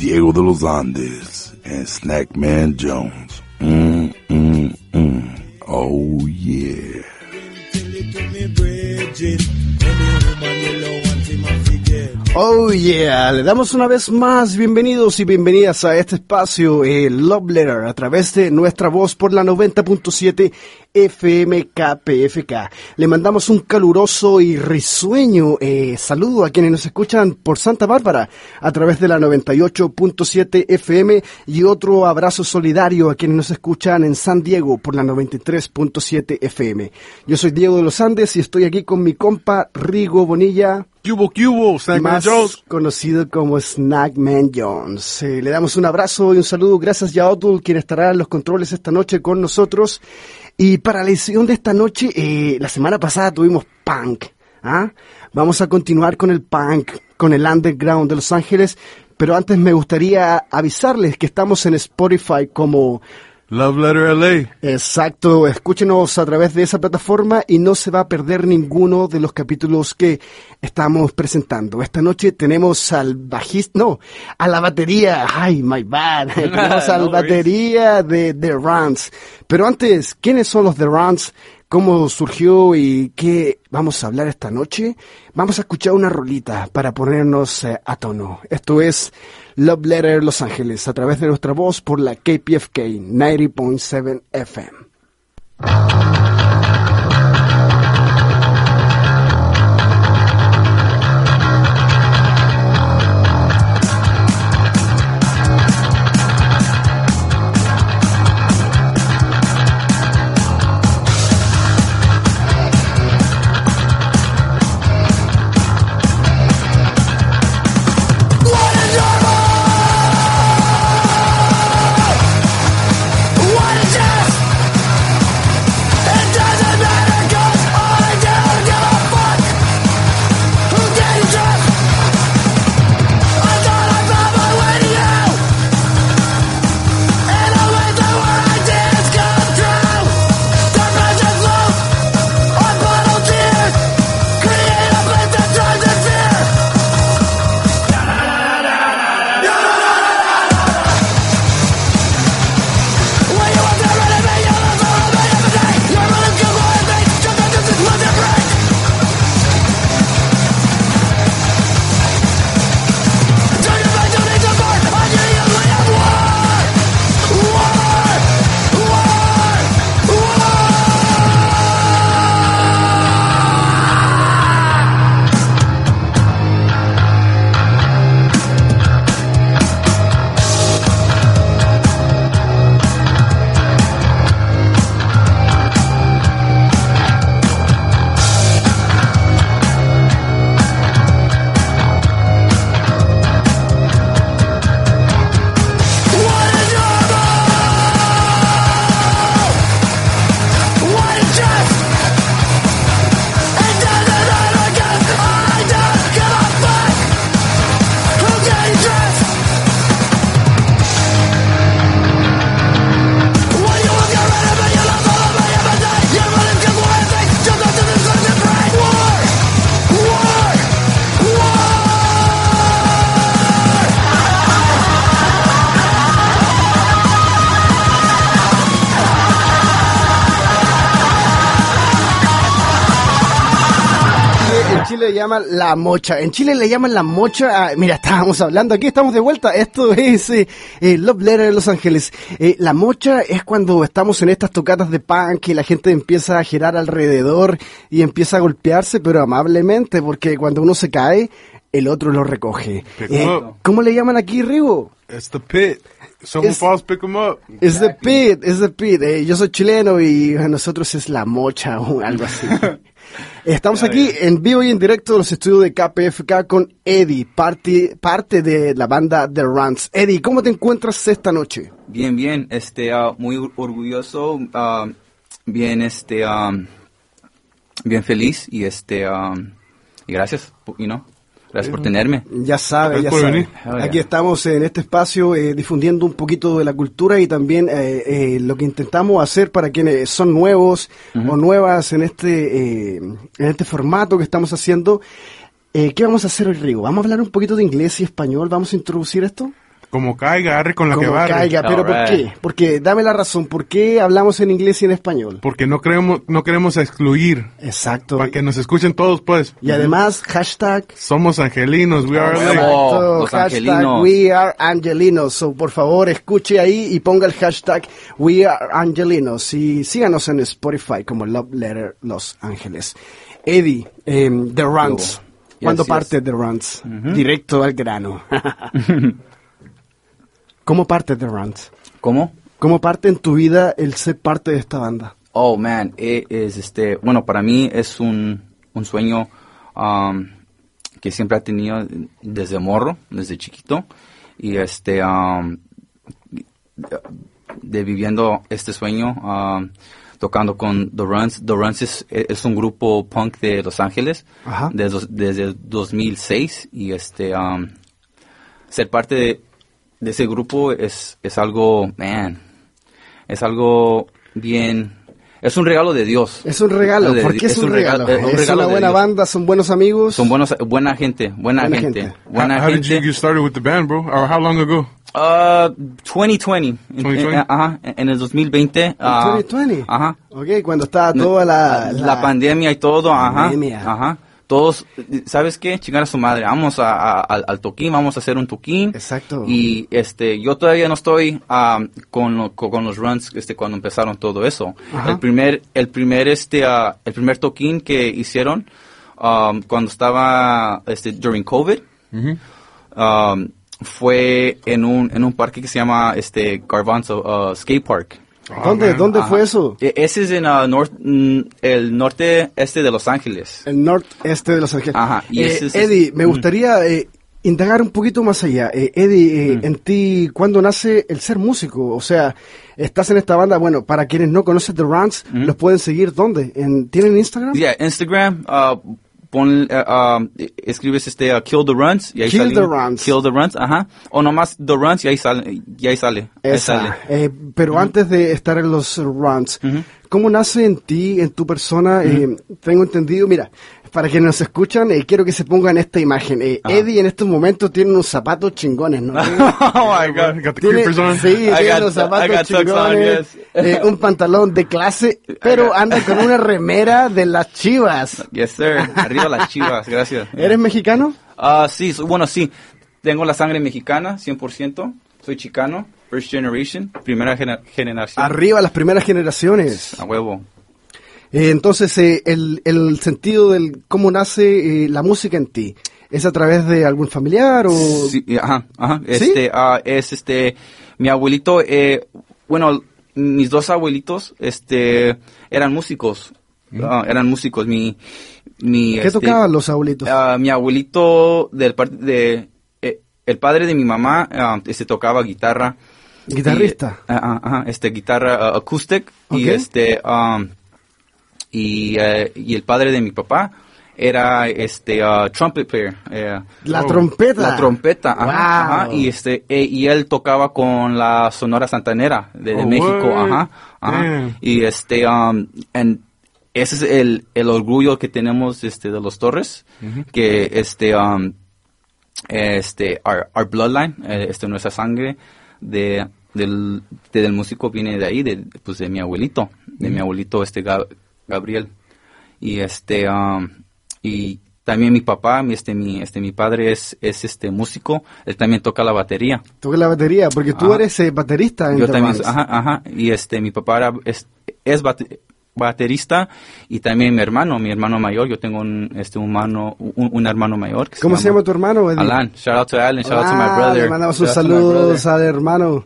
Diego de los Andes and Snackman Jones. Mm, mm, mm. Oh yeah. Oh yeah, le damos una vez más bienvenidos y bienvenidas a este espacio, el Love Letter, a través de nuestra voz por la 90.7 FMKPFK. Le mandamos un caluroso y risueño eh, saludo a quienes nos escuchan por Santa Bárbara a través de la 98.7 FM y otro abrazo solidario a quienes nos escuchan en San Diego por la 93.7 FM. Yo soy Diego de los Andes y estoy aquí con mi compa Rigo Bonilla. Cubo, cubo, Snackman Jones. conocido como Snackman Jones. Eh, le damos un abrazo y un saludo. Gracias a Otul, quien estará en los controles esta noche con nosotros. Y para la edición de esta noche, eh, la semana pasada tuvimos punk. ¿ah? Vamos a continuar con el punk, con el underground de Los Ángeles. Pero antes me gustaría avisarles que estamos en Spotify como Love Letter LA. Exacto, escúchenos a través de esa plataforma y no se va a perder ninguno de los capítulos que estamos presentando. Esta noche tenemos al bajista, no, a la batería, ay, my bad, tenemos al No worries. batería de The Runs. Pero antes, ¿quiénes son los The Runs? ¿Cómo surgió y qué vamos a hablar esta noche? Vamos a escuchar una rolita para ponernos eh, a tono. Esto es Love Letter Los Ángeles a través de nuestra voz por la KPFK 90.7 FM. En Chile le llaman la mocha. En Chile le llaman la mocha. a- mira, estábamos hablando aquí, estamos de vuelta. Esto es eh, eh, Love Letter de Los Ángeles. Eh, la mocha es cuando estamos en estas tocatas de punk y la gente empieza a girar alrededor y empieza a golpearse, pero amablemente, porque cuando uno se cae, el otro lo recoge. Eh. ¿Cómo le llaman aquí, Rigo? It's the pit. Someone It's- falls, pick him up. Es the pit, es the pit. Eh, yo soy chileno y a nosotros es la mocha o algo así. Estamos aquí en vivo y en directo en los estudios de KPFK con Eddie, parte, parte de la banda The Runs. Eddie, ¿cómo te encuentras esta noche? Bien, bien, este, ah, muy or- orgulloso, ah, bien, este, ah, bien feliz y este, ah, y gracias, you know, gracias por tenerme. Ya sabe, ya sabe. yeah. Aquí estamos en este espacio eh, difundiendo un poquito de la cultura y también eh, eh, lo que intentamos hacer para quienes son nuevos o nuevas en este, eh, en este formato que estamos haciendo. Eh, ¿Qué vamos a hacer hoy, Rigo? ¿Vamos a hablar un poquito de inglés y español? ¿Vamos a introducir esto? Como caiga, agarre con la que Como barre. caiga, pero ¿por qué? Porque dame la razón, ¿por qué hablamos en inglés y en español? Porque no queremos, no queremos excluir. Exacto. Para que nos escuchen todos, pues. Y además, hashtag Somos angelinos, we are. Exacto, los hashtag angelinos. We Are Angelinos. So, por favor, escuche ahí y ponga el hashtag We Are Angelinos. Y síganos en Spotify como Love Letter Los Ángeles. Eddie, em, The Runs. Yes, ¿Cuándo yes. parte The Runs? Directo al grano. ¿Cómo parte The Runs? ¿Cómo? ¿Cómo parte en tu vida el ser parte de esta banda? Oh, man, eh, es este, bueno, para mí es un, un sueño um, que siempre he tenido desde morro, desde chiquito, y este, um, de viviendo este sueño, um, tocando con The Runs. The Runs es, es un grupo punk de Los Ángeles Ajá. desde, desde 2006 y este, um, ser parte de, de ese grupo es, es algo, man, es algo bien, es un regalo de Dios. Es un regalo. De- ¿Por qué es, un regalo? un es regalo una de buena Dios. banda, son buenos amigos. Son buenos, buena gente, buena, Buena gente, gente. buena how, how did you gente. get started with the band, bro? Or how long ago? Uh, 2020. En- 2020. en- ajá, en el 2020. ah, 2020. Ajá. Ok, cuando estaba toda la... la, pandemia y todo, ajá. Pandemia. Ajá. Todos, ¿sabes qué? Chingar a su madre. Vamos a, a- al, al toquín, vamos a hacer un toquín. Exacto. Y este, yo todavía no estoy ah, con, lo- con, los runs este, cuando empezaron todo eso. Ajá. El primer, el primer, este, ah, el primer toquín que hicieron um, cuando estaba este, during COVID um, fue en un, en un parque que se llama este, Garbanzo uh, Skate Park. ¿Dónde, man. ¿dónde Ajá. fue eso? E- Ese es en ah, nor- mm, el norte este de Los Ángeles. El noreste de Los Ángeles. Ajá, y Eh, ese es- Eddie, me Mm. gustaría eh, indagar un poquito más allá. Eh, Eddie, eh, Mm. en ti, ¿cuándo nace el ser músico? O sea, estás en esta banda, bueno, para quienes no conocen The Runs, los pueden seguir ¿dónde? ¿En, ¿Tienen Instagram? Yeah, Instagram, uh, pon, uh, um, escribes este uh, Kill the Runs y ahí Kill sale- the Runs. Kill the Runs, ajá. O nomás The Runs y ahí sale. Y ahí sale. ahí Esa. sale. Eh, pero antes de estar en los Runs, ¿cómo nace en ti, en tu persona? Eh, tengo entendido, mira, para quienes nos escuchan, eh, quiero que se pongan esta imagen. Eh, Eddie en estos momentos tiene unos zapatos chingones, ¿no? oh my god. Got the Tiene, creepers on. sí, I tiene got- los I zapatos got tux on, chingones, yes. eh, un pantalón de clase, pero anda con una remera de las chivas. Yes, sir. Arriba las chivas, gracias. ¿Eres mexicano? Ah, sí, so- bueno, sí. Tengo la sangre mexicana, 100%. Soy chicano, first generation, primera gener- generación. Arriba las primeras generaciones. A huevo. Eh, entonces, eh, el, el sentido del cómo nace eh, la música en ti, ¿es a través de algún familiar o...? Sí, ajá, ajá. ¿Sí? Este, ah, es este, mi abuelito, eh, bueno, mis dos abuelitos, este, eran músicos. Ah, eran músicos. Mi, mi, ¿Qué este, tocaban los abuelitos? ah, mi abuelito del de, eh, el padre de mi mamá, este, tocaba guitarra. Guitarrista. Y, ajá, este, guitarra acoustic. Y este, um, y, eh, y el padre de mi papá era este ah, trumpet player. eh, la Oh, trompeta. la trompeta, ajá, Wow. ajá, y este, eh, y él tocaba con la Sonora Santanera de, de Oh, México, ajá, y este, um, and ese es el, el orgullo que tenemos, este, de los Torres, que este, um, este, our, our bloodline, eh, este, nuestra sangre de, del, de- del músico viene de ahí, de, pues de mi abuelito, de mi abuelito, este, Gabriel, y este, um, y también mi papá, mi, este, mi, este, mi padre es, es este músico, él también toca la batería. Toca la batería, porque tú Ajá. eres eh, baterista en Yo también, ajá, ajá, y este, mi papá era, es, es bate- baterista y también mi hermano, mi hermano mayor, yo tengo un, este, un hermano, un, un hermano mayor. que ¿Cómo se llama tu hermano? Alan, shout out to Alan, shout out to my Ah, brother. Le mandamos my saludos al hermano.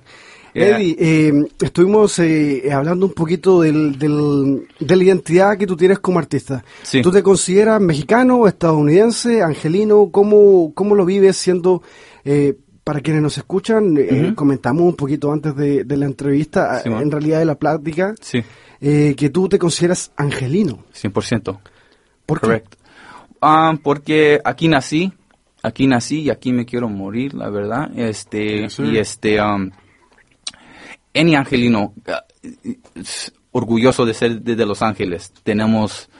Eddie, eh, estuvimos eh, hablando un poquito del, del- de la identidad que tú tienes como artista. Sí. ¿Tú te consideras mexicano, estadounidense, angelino? ¿Cómo, cómo lo vives siendo, eh, para quienes nos escuchan, eh, Ujú. comentamos un poquito antes de, de la entrevista, Sí, en realidad de la plática, Sí, eh, que tú te consideras angelino. 100%. ¿Por qué? Correcto. Ah, porque aquí nací, aquí nací y aquí me quiero morir, la verdad. Este, y este, um, any angelino, es orgulloso de ser de, de Los Ángeles. Tenemos,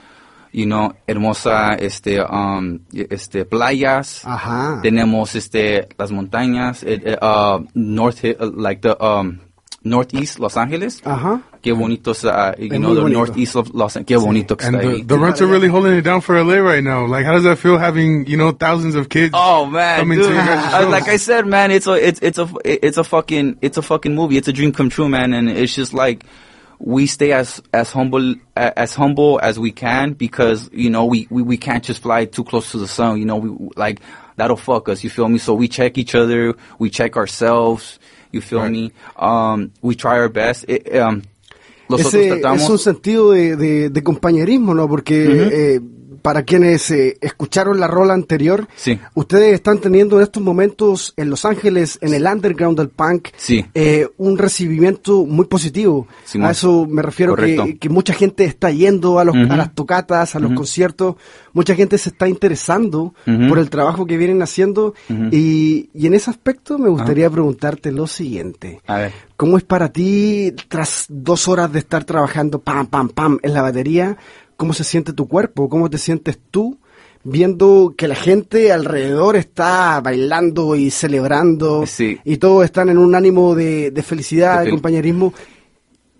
you know, hermosa, este, um, este, playas. Ajá. Tenemos, este, las montañas, eh, eh, uh, north, eh, like the, um, northeast Los Ángeles. Ajá. Qué bonito está, you know, the bonito. northeast of Los Ángeles. Qué bonito que And está the, ahí. the rents are really holding it down for LA right now. Like, how does that feel having, you know, thousands of kids? Oh man, coming dude. to your guys' Uh, like I said, man, it's a it's it's a it's a fucking it's a fucking movie. It's a dream come true, man. And it's just like we stay as as humble as humble as we can because you know we we, we can't just fly too close to the sun. You know, we like that'll fuck us. You feel me? So we check each other. We check ourselves. You feel Right. me? Um, we try our best. It, um, nosotros Ese tratamos. es un sentido de, de- de compañerismo, ¿no? Porque eh, para quienes eh, escucharon la rola anterior, Sí. ustedes están teniendo en estos momentos en Los Ángeles, en el underground del punk, Sí. eh, un recibimiento muy positivo. Simón. a eso me refiero que, que mucha gente está yendo a, los, Ujú. a las tocatas, a los conciertos, mucha gente se está interesando Ujú. por el trabajo que vienen haciendo y, y en ese aspecto me gustaría preguntarte lo siguiente. A ver. ¿Cómo es para ti, tras dos horas de estar trabajando pam, pam, pam en la batería, cómo se siente tu cuerpo? ¿Cómo te sientes tú viendo que la gente alrededor está bailando y celebrando Sí. y todos están en un ánimo de, de felicidad, De de compañerismo?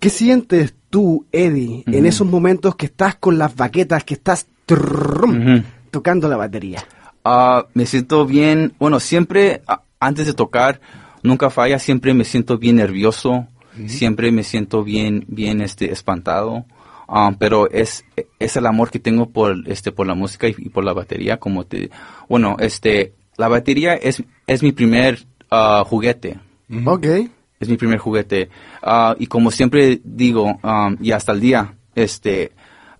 ¿Qué sientes tú, Eddie, en esos momentos que estás con las baquetas, que estás trrrrum, Ujú. tocando la batería? Ah, me siento bien, bueno, siempre antes de tocar, nunca falla, siempre me siento bien nervioso, siempre me siento bien, bien, este, espantado, Ah, pero es, es el amor que tengo por, este, por la música y, y por la batería, como te, bueno, este, la batería es, es mi primer ah, juguete, Ok. es mi primer juguete. Ah, y como siempre digo, um, y hasta el día, este,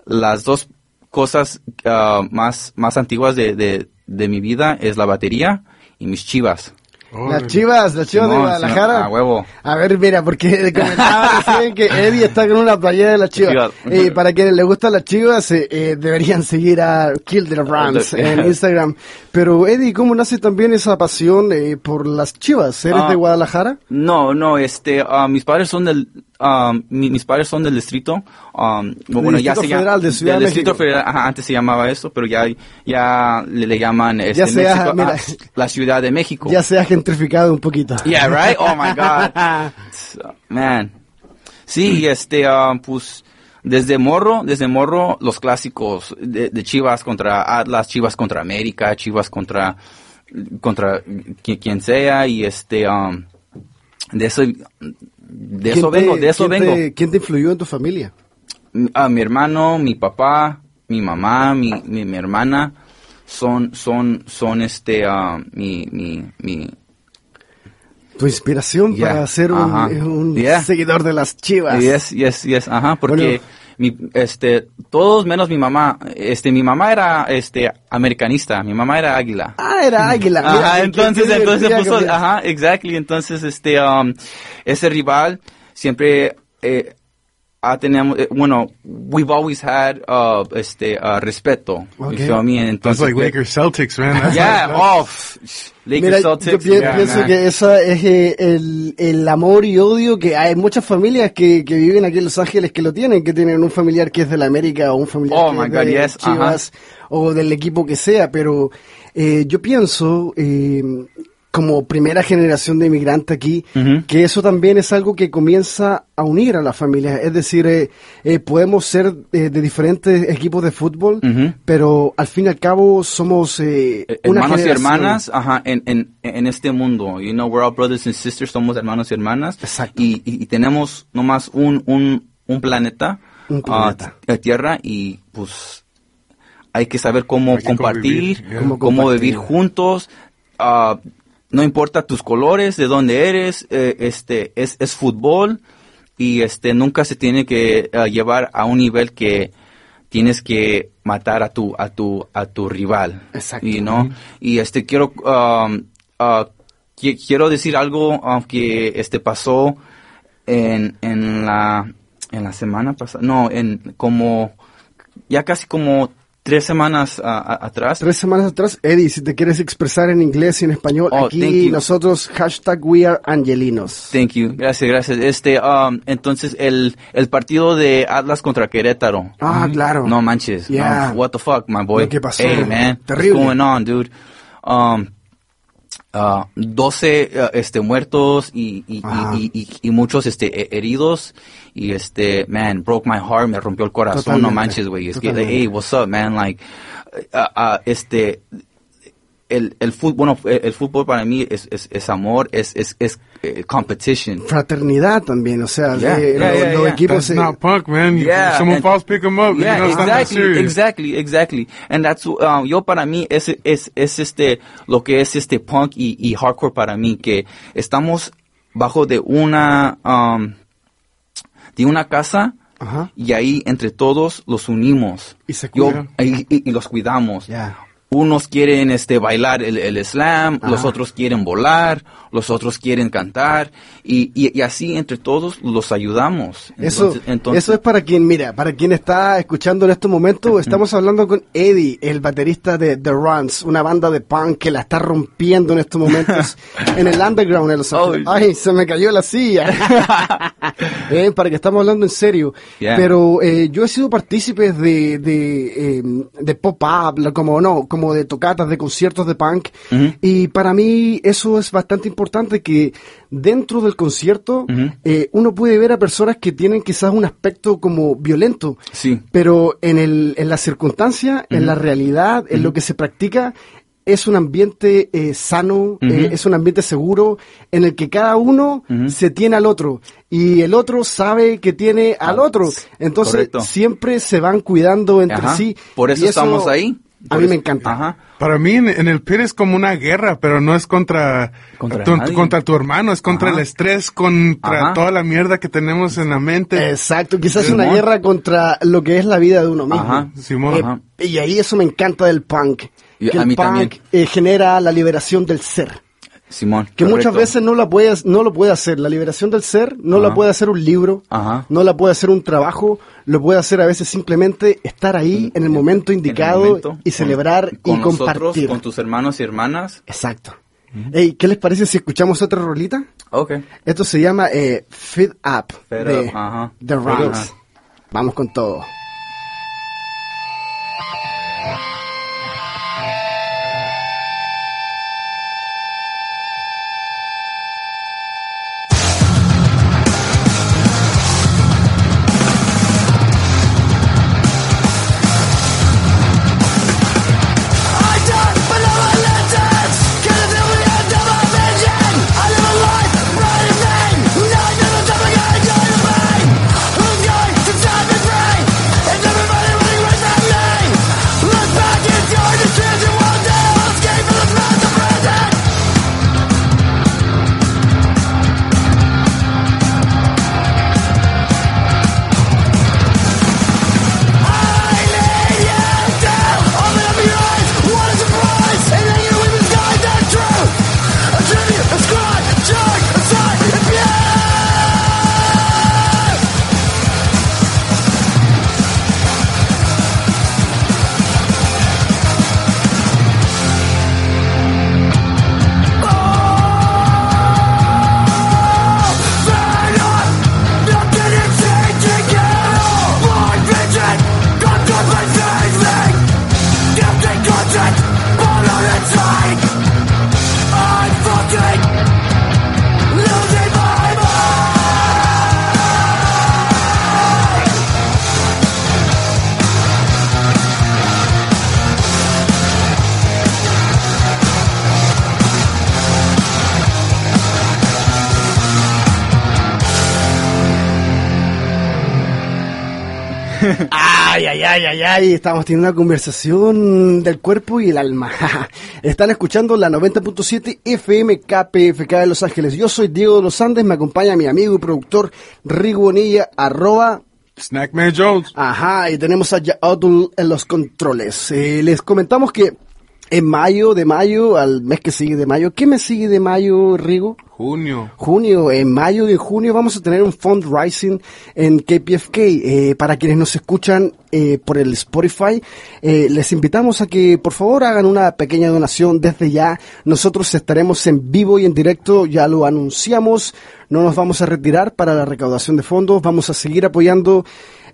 las dos cosas ah, más, más antiguas de, de, de mi vida es la batería y mis chivas. Oh, Las chivas, las chivas de Guadalajara. A huevo. A ver, mira, porque comentaba recién que Eddie está con una playera de las chivas. Chivas. Eh, para quienes les gustan las chivas, eh, eh, deberían seguir a Kill the Rams en Instagram. Pero Eddie, ¿cómo nace también esa pasión eh, por las chivas? ¿Eres Ah. de Guadalajara? No, no, este, ah, mis padres son del, ah, mi- mis padres son del distrito, ah, bueno, ya Distrito se llama, Federal de Ciudad del de distrito federal, ajá, antes se llamaba eso, pero ya, ya le, le llaman, este, Ya se México, mira. ah, la Ciudad de México. Ya se ha gentrificado un poquito. Yeah, right? Oh my God. Man. Sí, este, ah, pues, desde morro, desde morro, los clásicos de, de Chivas contra Atlas, Chivas contra América, Chivas contra, contra qui- quien sea, y este, um, de eso, de ¿Quién eso te- vengo, de eso quién vengo. te- ¿Quién te influyó en tu familia? A mi hermano, mi papá, mi mamá, mi, mi, mi hermana, son, son, son este, ah, mi, mi, mi, Tu inspiración Yeah. para ser un, un Yeah. seguidor de las chivas. Yes, yes, yes, ajá, porque mi, este, todos menos mi mamá, este, mi mamá era, este, americanista, mi mamá era águila. Ah, era águila. Mira, Ajá, entonces, entonces puso, ajá, exactly, entonces, este, um, ese rival siempre, eh, ha tenemos, eh, bueno, we've always had, uh, este, uh, respeto, Okay. you feel me? That's entonces, like Lakers Celtics, man. That's yeah, like, oh, Lakers Mira, Celtics, yo pi- yeah, pienso man. que esa es eh, el, el amor y odio que hay muchas familias que, que viven aquí en Los Ángeles que lo tienen, que tienen un familiar que es de la América o un familiar Oh, que my es God, de yes, Chivas o del equipo que sea, pero eh, yo pienso eh, como primera generación de inmigrante aquí, Ujú. que eso también es algo que comienza a unir a las familias. Es decir, eh, eh, podemos ser eh, de diferentes equipos de fútbol, Ujú. pero al fin y al cabo somos eh, Eh, una hermanos y hermanas ajá, en, en, en este mundo. You know, we're all brothers and sisters, somos hermanos y hermanas. Exacto. Y, y, y tenemos nomás un, un, un planeta, Un ah, planeta. t- Tierra, y pues hay que saber cómo que compartir, convivir, yeah. Cómo cómo, compartir. vivir juntos. ah, no importa tus colores, de dónde eres, eh, este, es, es fútbol y este nunca se tiene que ah, llevar a un nivel que tienes que matar a tu a tu a tu rival Exacto. y no y este quiero um, qui- quiero decir algo ah, que este pasó en, en la en la semana pasada no en como ya casi como tres semanas ah, a- atrás. Tres semanas atrás, Eddie, si te quieres expresar en inglés y en español, Oh, aquí nosotros, hashtag we are angelinos. Thank you, gracias, gracias. Este, um, entonces el, el partido de Atlas contra Querétaro. Ah, claro. No manches. Yeah. No, what the fuck, my boy. Que pasó. Hey, man. Terrible. What's going on, dude? Um, ah, 12 ah, este, muertos y, y, y, muchos este, he- heridos. Y este, man, broke my heart, me rompió el corazón. Totalmente. No manches, güey. Es que, hey, what's up, man? Like, ah, este, el, el fútbol, bueno, el, el fútbol para mí es, es, es amor, es, es, es competition. Fraternidad también, o sea, Yeah, de- yeah, yeah, los yeah. equipos... That's not punk, man. You- Yeah, someone and- falls, pick them up. Yeah, you know, exactly, exactly, exactly. And that's, um, yo para mí es, es, es este, lo que es este punk y, y hardcore para mí, que estamos bajo de una, um, de una casa Ajá. y ahí entre todos los unimos. Y se Yo- y, y- y los cuidamos. Ya. Unos quieren este bailar el, el slam, los otros quieren volar, los otros quieren cantar y, y, y así entre todos los ayudamos. Eso, Entonces- eso es para quien, mira, para quien está escuchando en estos momentos, estamos hablando con Eddie, el baterista de The Runs, una banda de punk que la está rompiendo en estos momentos en el underground en Los. Oh. Ay, se me cayó la silla. Eh, para que estamos hablando en serio. Yeah. Pero eh, yo he sido partícipe de, de, eh, de pop-up, como no, como de tocatas, de conciertos de punk. Y para mí eso es bastante importante que dentro del concierto eh, uno puede ver a personas que tienen quizás un aspecto como violento, Sí. pero en, el, en la circunstancia, en la realidad, en lo que se practica, es un ambiente eh, sano, eh, es un ambiente seguro, en el que cada uno se tiene al otro y el otro sabe que tiene al Ah, otro. Entonces correcto. siempre se van cuidando entre Ajá. sí. Por eso estamos ahí. A mí me encanta. Ajá. Para mí en, en el pit es como una guerra, pero no es contra Contra tu, nadie. contra tu hermano, es contra Ajá. el estrés, contra Ajá. toda la mierda que tenemos en la mente. Exacto, quizás Simón. una guerra contra lo que es la vida de uno mismo. Ajá. Simón. Eh, Ajá. y ahí eso me encanta del punk. Y que a el mí punk también. eh, genera la liberación del ser. Simón. Que muchas veces no la puede, no lo puede hacer. La liberación del ser no la puede hacer un libro, Ajá. no la puede hacer un trabajo, lo puede hacer a veces simplemente estar ahí en el momento el indicado momento, y celebrar con y compartir. con tus hermanos y hermanas. Exacto. Ey, ¿qué les parece si escuchamos otra rolita? Ok. Esto se llama eh, Feed Up Fed de. The. Up. Vamos con todo. Ay, ay, ay, estamos teniendo una conversación del cuerpo y el alma. Están escuchando la 90.7 FM KPFK de Los Ángeles. Yo soy Diego de los Andes, me acompaña mi amigo y productor Rigo Bonilla, arroba Snackman Jones. Ajá, y tenemos a Yaotul en los controles. Eh, les comentamos que En mayo, de mayo al mes que sigue de mayo. ¿Qué mes sigue de mayo, Rigo? Junio. junio, en mayo y en junio vamos a tener un fundraising en KPFK. Eh, para quienes nos escuchan eh, por el Spotify, eh, les invitamos a que por favor hagan una pequeña donación desde ya. Nosotros estaremos en vivo y en directo, ya lo anunciamos. No nos vamos a retirar para la recaudación de fondos, vamos a seguir apoyando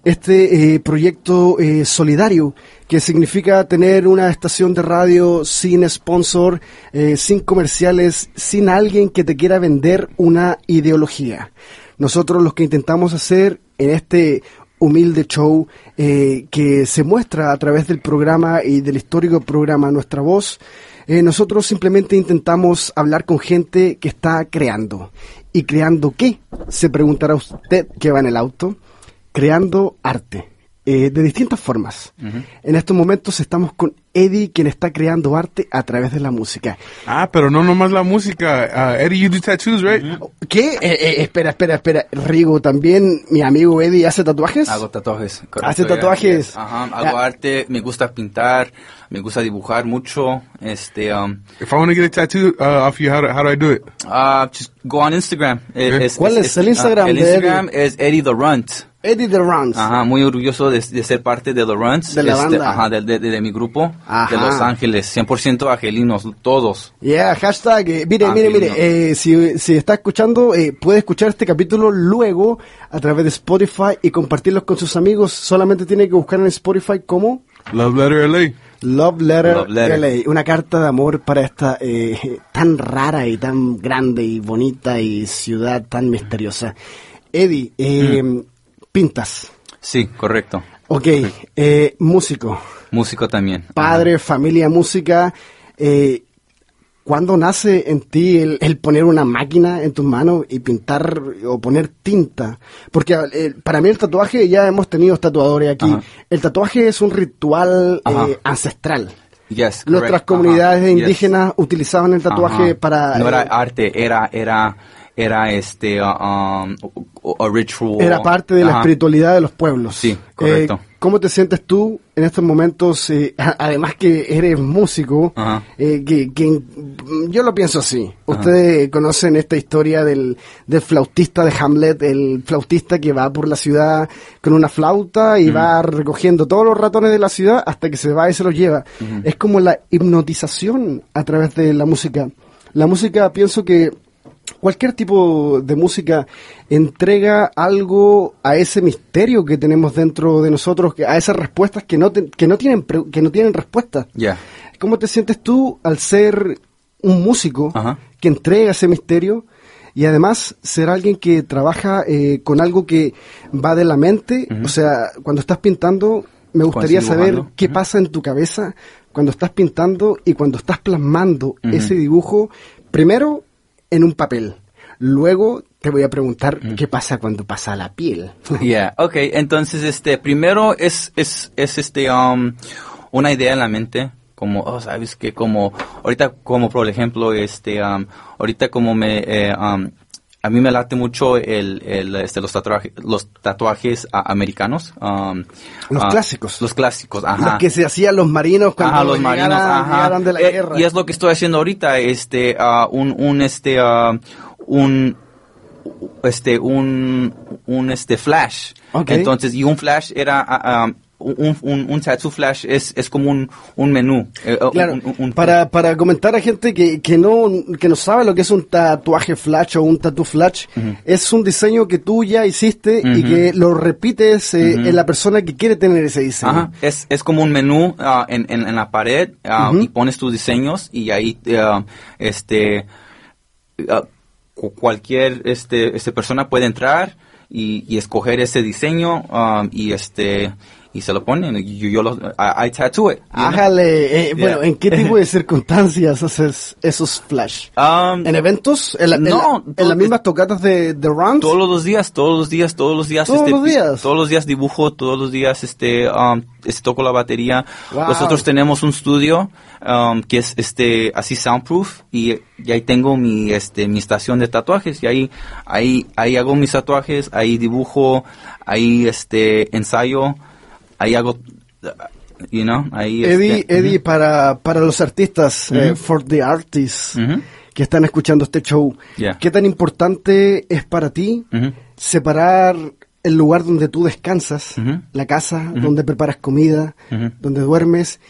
este eh, proyecto eh, solidario que significa tener una estación de radio sin sponsor, eh, sin comerciales, sin alguien que te quiera vender una ideología. Nosotros lo que intentamos hacer en este humilde show que se muestra a través del programa y del histórico programa Nuestra Voz, nosotros simplemente intentamos hablar con gente que está creando. ¿Y creando qué? Se preguntará usted que va en el auto creando arte eh, de distintas formas. En estos momentos estamos con Eddie, quien está creando arte a través de la música. Ah, pero no nomás la música. Uh, Eddie, you do tattoos, right? ¿Qué? Eh, eh, espera, espera, espera. Rigo, también mi amigo Eddie hace tatuajes. Hago tatuajes. ¿Hace correcto, tatuajes? Ajá, hago Ah. arte, me gusta pintar, me gusta dibujar mucho. Este, um, If I want to get a tattoo uh, off you, how do, how do I do it? uh, just go on Instagram. Eh, es- ¿Cuál es el Instagram el de Instagram es Eddie the Runt. Eddie the Runs. Ajá, muy orgulloso de, de ser parte de The Runs. De la este, banda. Ajá, de, de- de mi grupo. Ajá. De Los Ángeles. 100% angelinos, todos. Yeah, hashtag. eh, mire, mire, mire. eh, si, si está escuchando, eh, puede escuchar este capítulo luego a través de Spotify y compartirlos con sus amigos. Solamente tiene que buscar en Spotify como Love Letter LA. Love Letter, Love Letter. LA. Una carta de amor para esta eh, tan rara y tan grande y bonita y ciudad tan misteriosa. Eddie, eh, Mm. pintas. Sí, correcto. Ok, eh, músico. Músico también. padre, familia, música. Eh, ¿Cuándo nace en ti el, el poner una máquina en tus manos y pintar o poner tinta? Porque eh, para mí el tatuaje, ya hemos tenido tatuadores aquí, Ajá. el tatuaje es un ritual eh, ancestral. Yes, Nuestras correct. comunidades Ajá, yes. indígenas utilizaban el tatuaje para... No era eh, arte, era, era, era este, uh, um, a ritual. Era parte de la espiritualidad de los pueblos. Sí, correcto. Eh, ¿Cómo te sientes tú en estos momentos? eh, además que eres músico, eh, que, que- yo lo pienso así. Ustedes conocen esta historia del, del flautista de Hamlet, el flautista que va por la ciudad con una flauta y va recogiendo todos los ratones de la ciudad hasta que se va y se los lleva. Es como la hipnotización a través de la música. La música pienso que cualquier tipo de música entrega algo a ese misterio que tenemos dentro de nosotros, que- a esas respuestas que no, te- que no tienen que no tienen respuesta. ¿Cómo te sientes tú al ser un músico Ajá. que entrega ese misterio y además ser alguien que trabaja eh, con algo que va de la mente? O sea, cuando estás pintando, me gustaría saber qué pasa en tu cabeza cuando estás pintando y cuando estás plasmando ese dibujo, primero en un papel. Luego te voy a preguntar qué pasa cuando pasa a la piel. Yeah, okay. Entonces, este, primero es, es, es este, um, una idea en la mente, como, oh, sabes que como, ahorita, como por ejemplo, este, um, ahorita como me, eh, um, a mí me late mucho el, el, este, los tatuajes, los tatuajes ah, americanos. um, Los ah, clásicos. Los clásicos, ajá. Los que se hacían los marinos cuando Ajá, los marinos, llegaran- ajá. llegaran de la Eh, guerra. Y es lo que estoy haciendo ahorita, este, ah, un, un, este, ah, un, este, un, un, este, flash. Ok. Entonces, y un flash era, ah, un, un, un tattoo flash es, es como un, un menú. eh, Claro, un- para, para comentar a gente que, que, no, que no sabe lo que es un tatuaje flash o un tatu flash, es un diseño que tú ya hiciste y que lo repites eh, en la persona que quiere tener ese diseño. Ajá, es, es como un menú ah, en, en, en la pared ah, y pones tus diseños y ahí ah, este cu- cualquier este, este persona puede entrar y, y escoger ese diseño y este y se lo ponen y yo, yo lo I, I tattoo it? Ájale, eh, bueno, Yeah. ¿en qué tipo de circunstancias haces esos flash? Um, ¿En eventos? ¿En, la- no, en las mismas tocatas de, de Runs? Todos los días, todos los días, todos los días. ¿Todos este, los días? Todos los días dibujo, todos los días este, um, este, toco la batería. Wow. Nosotros tenemos un estudio um, que es este así soundproof y, y ahí tengo mi este mi estación de tatuajes y ahí ahí ahí hago mis tatuajes, ahí dibujo, ahí este ensayo, ahí hago you know, ahí. Eddie, este, Eddie para, para los artistas, eh, for the artists que están escuchando este show, Yeah. ¿qué tan importante es para ti separar el lugar donde tú descansas, la casa, donde preparas comida, donde duermes?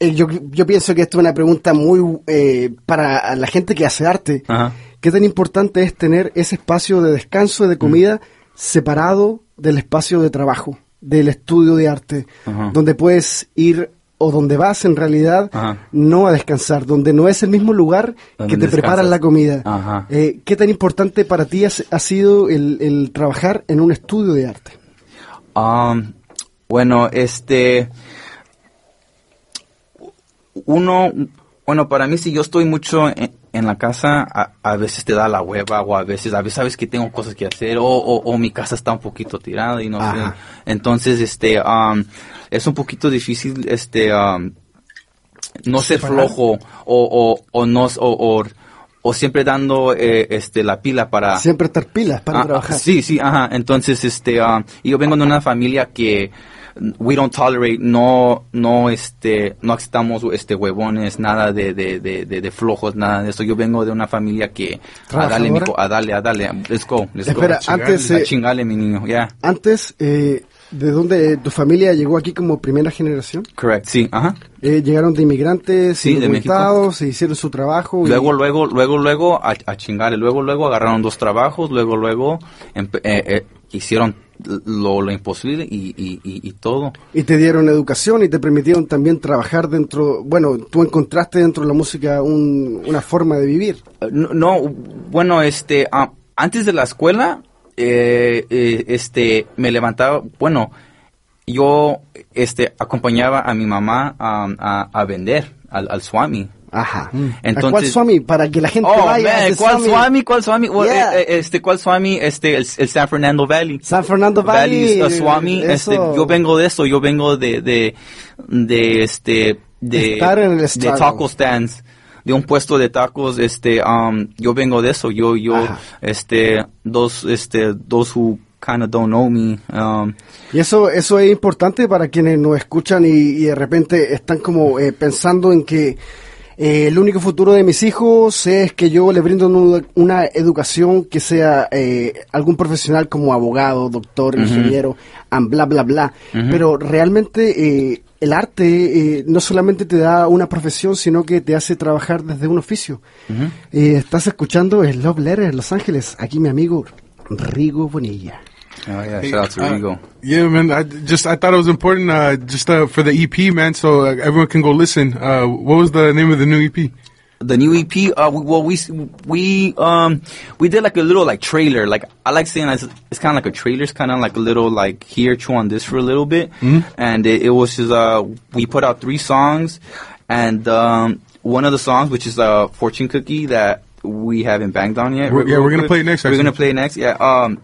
Eh, yo, yo pienso que esto es una pregunta muy eh, para la gente que hace arte. Ajá. ¿Qué tan importante es tener ese espacio de descanso y de comida separado del espacio de trabajo, del estudio de arte, Ajá. donde puedes ir o donde vas en realidad Ajá. no a descansar, donde no es el mismo lugar Donde que te descansas. preparan la comida? Eh, ¿Qué tan importante para ti ha, ha sido el, el trabajar en un estudio de arte? Um, bueno, este. Uno. Bueno, para mí, si yo estoy mucho en, en la casa, a, a veces te da la hueva, o a veces, a veces sabes que tengo cosas que hacer, o, o, o mi casa está un poquito tirada y no Ajá. sé. Entonces, este, um, es un poquito difícil, este, um, no ser flojo, o, o, o no, o, o, siempre dando, eh, este, la pila para, Siempre estar pilas para Ah, trabajar. Sí, sí, ajá. Entonces, este, yo vengo de una familia que we don't tolerate, no, no, este, no aceptamos, este, huevones, nada de, de, de, de, de flojos, nada de eso. Yo vengo de una familia que, a darle, ¿Trabajadora? mijo, a darle, a darle, let's go, let's Espera, go. antes, a eh, chingarle, mi niño, yeah. Antes, eh, ¿de dónde tu familia llegó aquí como primera generación? Correct, sí, ajá. Eh, llegaron de inmigrantes, Sí, de indocumentados, se hicieron su trabajo. y- Luego, luego, luego, luego, a, a chingarle. Luego, luego agarraron dos trabajos. Luego, luego, eh, eh, hicieron lo, lo imposible y, y, y, y todo. y te dieron educación y te permitieron también trabajar dentro, bueno, tú encontraste dentro de la música un- una forma de vivir. Eh, No, no, bueno, este, ah, antes de la escuela, eh, eh, este, me levantaba, bueno, yo, este, acompañaba a mi mamá um, a, a vender al, al Swami. Ajá. ¿A cuál Entonces- Swami? Para que la gente Oh, vaya man, ¿cuál Swami? ¿Cuál Swami? Well, Yeah. eh, eh, este, ¿cuál Swami? Este, el, el San Fernando Valley. San Fernando Valley. uh, Swami, este, yo vengo de eso, yo vengo de, de, de este, de, Estar en el de taco stands, de un puesto de tacos, este, um, yo vengo de eso, yo, yo, Ajá. este, dos, este, those who kind of don't know me, um, Y eso, eso es importante para quienes nos escuchan y, y de repente están como eh, pensando en que eh, el único futuro de mis hijos es que yo le brindo una, una educación que sea eh, algún profesional como abogado, doctor, ingeniero, and bla, bla, bla. Pero realmente eh, el arte eh, no solamente te da una profesión, sino que te hace trabajar desde un oficio. Eh, estás escuchando el Love Letter Los Ángeles. Aquí mi amigo Rigo Bonilla. Oh yeah, Hey, shout out to uh, Rigo. Yeah, man. I just I thought it was important, uh, just uh, for the EP, man, so uh, everyone can go listen. Uh, what was the name of the new EP? the new EP. Uh, well, we we um we did like a little like trailer. Like I like saying it's, it's kind of like a trailer. It's kind of like a little like here, chew on this for a little bit. And it, it was just uh we put out three songs, and um one of the songs which is uh fortune cookie that we haven't banged on yet. We're- yeah, we're gonna play it next, We're gonna play it next. Yeah. Um.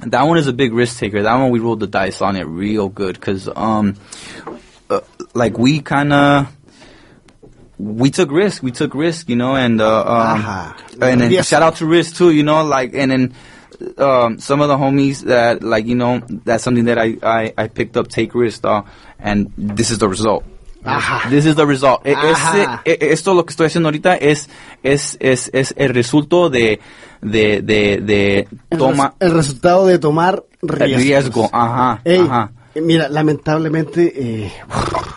That one is a big risk taker. That one we rolled the dice on it real good because um, uh, like we kind of we took risk. We took risk, you know, and uh, um, and then Yes. shout out to risk too, you know, like and then um, some of the homies that like you know that's something that I I, I picked up take risk, uh, and this is the result. Ajá. This is the result. E- Ajá. ese- e- esto lo que estoy haciendo ahorita es es es, es el resultado de de de, de El, toma res- el resultado de tomar riesgos. riesgo. Ajá, Ey, ajá. mira, lamentablemente, eh,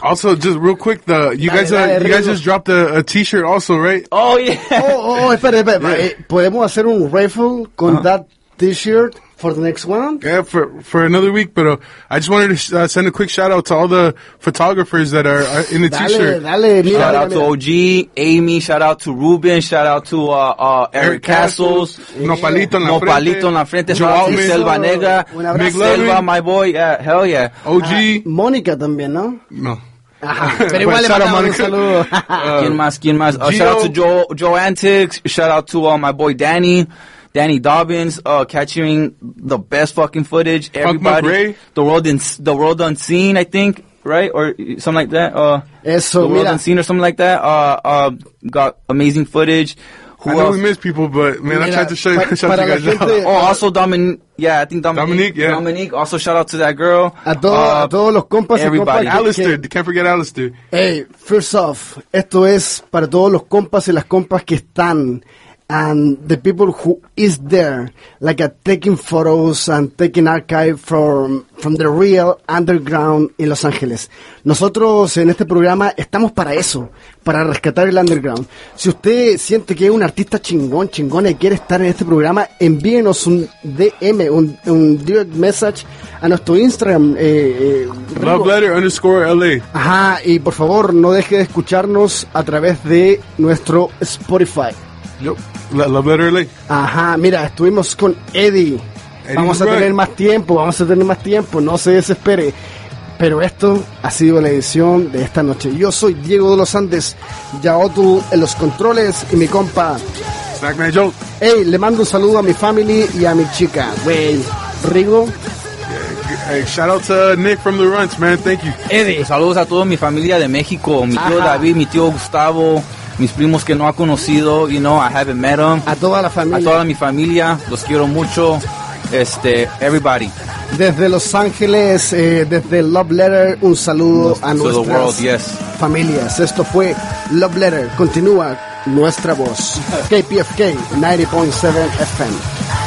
Also, just real quick, the you Dale, guys uh, dale, you guys just dropped a, a T-shirt also, right? Oh yeah. oh, oh, espera, espera, eh, podemos hacer un raffle con that t-shirt for the next one. Yeah, for for another week. But uh, I just wanted to sh- uh, send a quick shout out to all the photographers that are uh, in the Dale, T-shirt. dale, mira, Shout mira, out to. OG, Amy, shout out to Ruben, shout out to uh, uh, Eric, Eric Castles, Castles, Nopalito en la Nopalito en la frente, Joe shout out to Selva Negra, Selva, my boy, yeah, hell yeah. OG. Ah, Mónica también, ¿no? no. Ajá, pero But igual le shout out mandamos un Mónica. saludo. ¿Quién más? ¿Quién más? Uh, shout out to Joe, Joe Antics. Shout out to uh, my boy Danny, Danny Dobbins, uh, capturing the best fucking footage. Everybody, McRae. the world in, the world unseen, I think, right, or something like that. Uh, Eso, the world mira. unseen or something like that. Uh, uh, got amazing footage. I know else? we miss people, but man, I tried to show, pa- shout you la guys out. Oh, also Dominique. Yeah, I think Dominique. Dominique, yeah. Dominique. Also, shout out to that girl. A, todo- Uh, a todos los compas y everybody. compas Alistair, que- can't forget Alistair. Hey, first off, esto es para todos los compas y las compas que están and the people who is there, like uh, taking photos and taking archive from from the real underground en Los Ángeles. Nosotros en este programa estamos para eso, para rescatar el underground. Si usted siente que es un artista chingón, chingona y quiere estar en este programa, envíenos un DM, un, un direct message a nuestro Instagram. Eh, eh, Rigo. Love letter underscore LA. Ajá, y por favor no deje de escucharnos a través de nuestro Spotify. Love letter LA. Ajá, mira, estuvimos con Eddie. Eddie vamos a tener más tiempo, vamos a tener más tiempo, no se desespere. Pero esto ha sido la edición de esta noche. Yo soy Diego de los Andes, Yaotu en los controles y mi compa. Snackman Joe. Hey, le mando un saludo a mi family y a mi chica. Wey, Rigo, Hey, shout out to Nick from the Runts, man. Thank you. Eddie. Saludos a toda mi familia de México, mi tío Ajá. David, mi tío Gustavo, mis primos que no ha conocido, you know, I haven't met them. A toda la A familia. toda mi familia, los quiero mucho. Este, everybody. Desde Los Ángeles, eh, desde Love Letter, un saludo a nuestras world, yes. familias. Esto fue Love Letter. Continúa nuestra voz. KPFK 90.7 FM.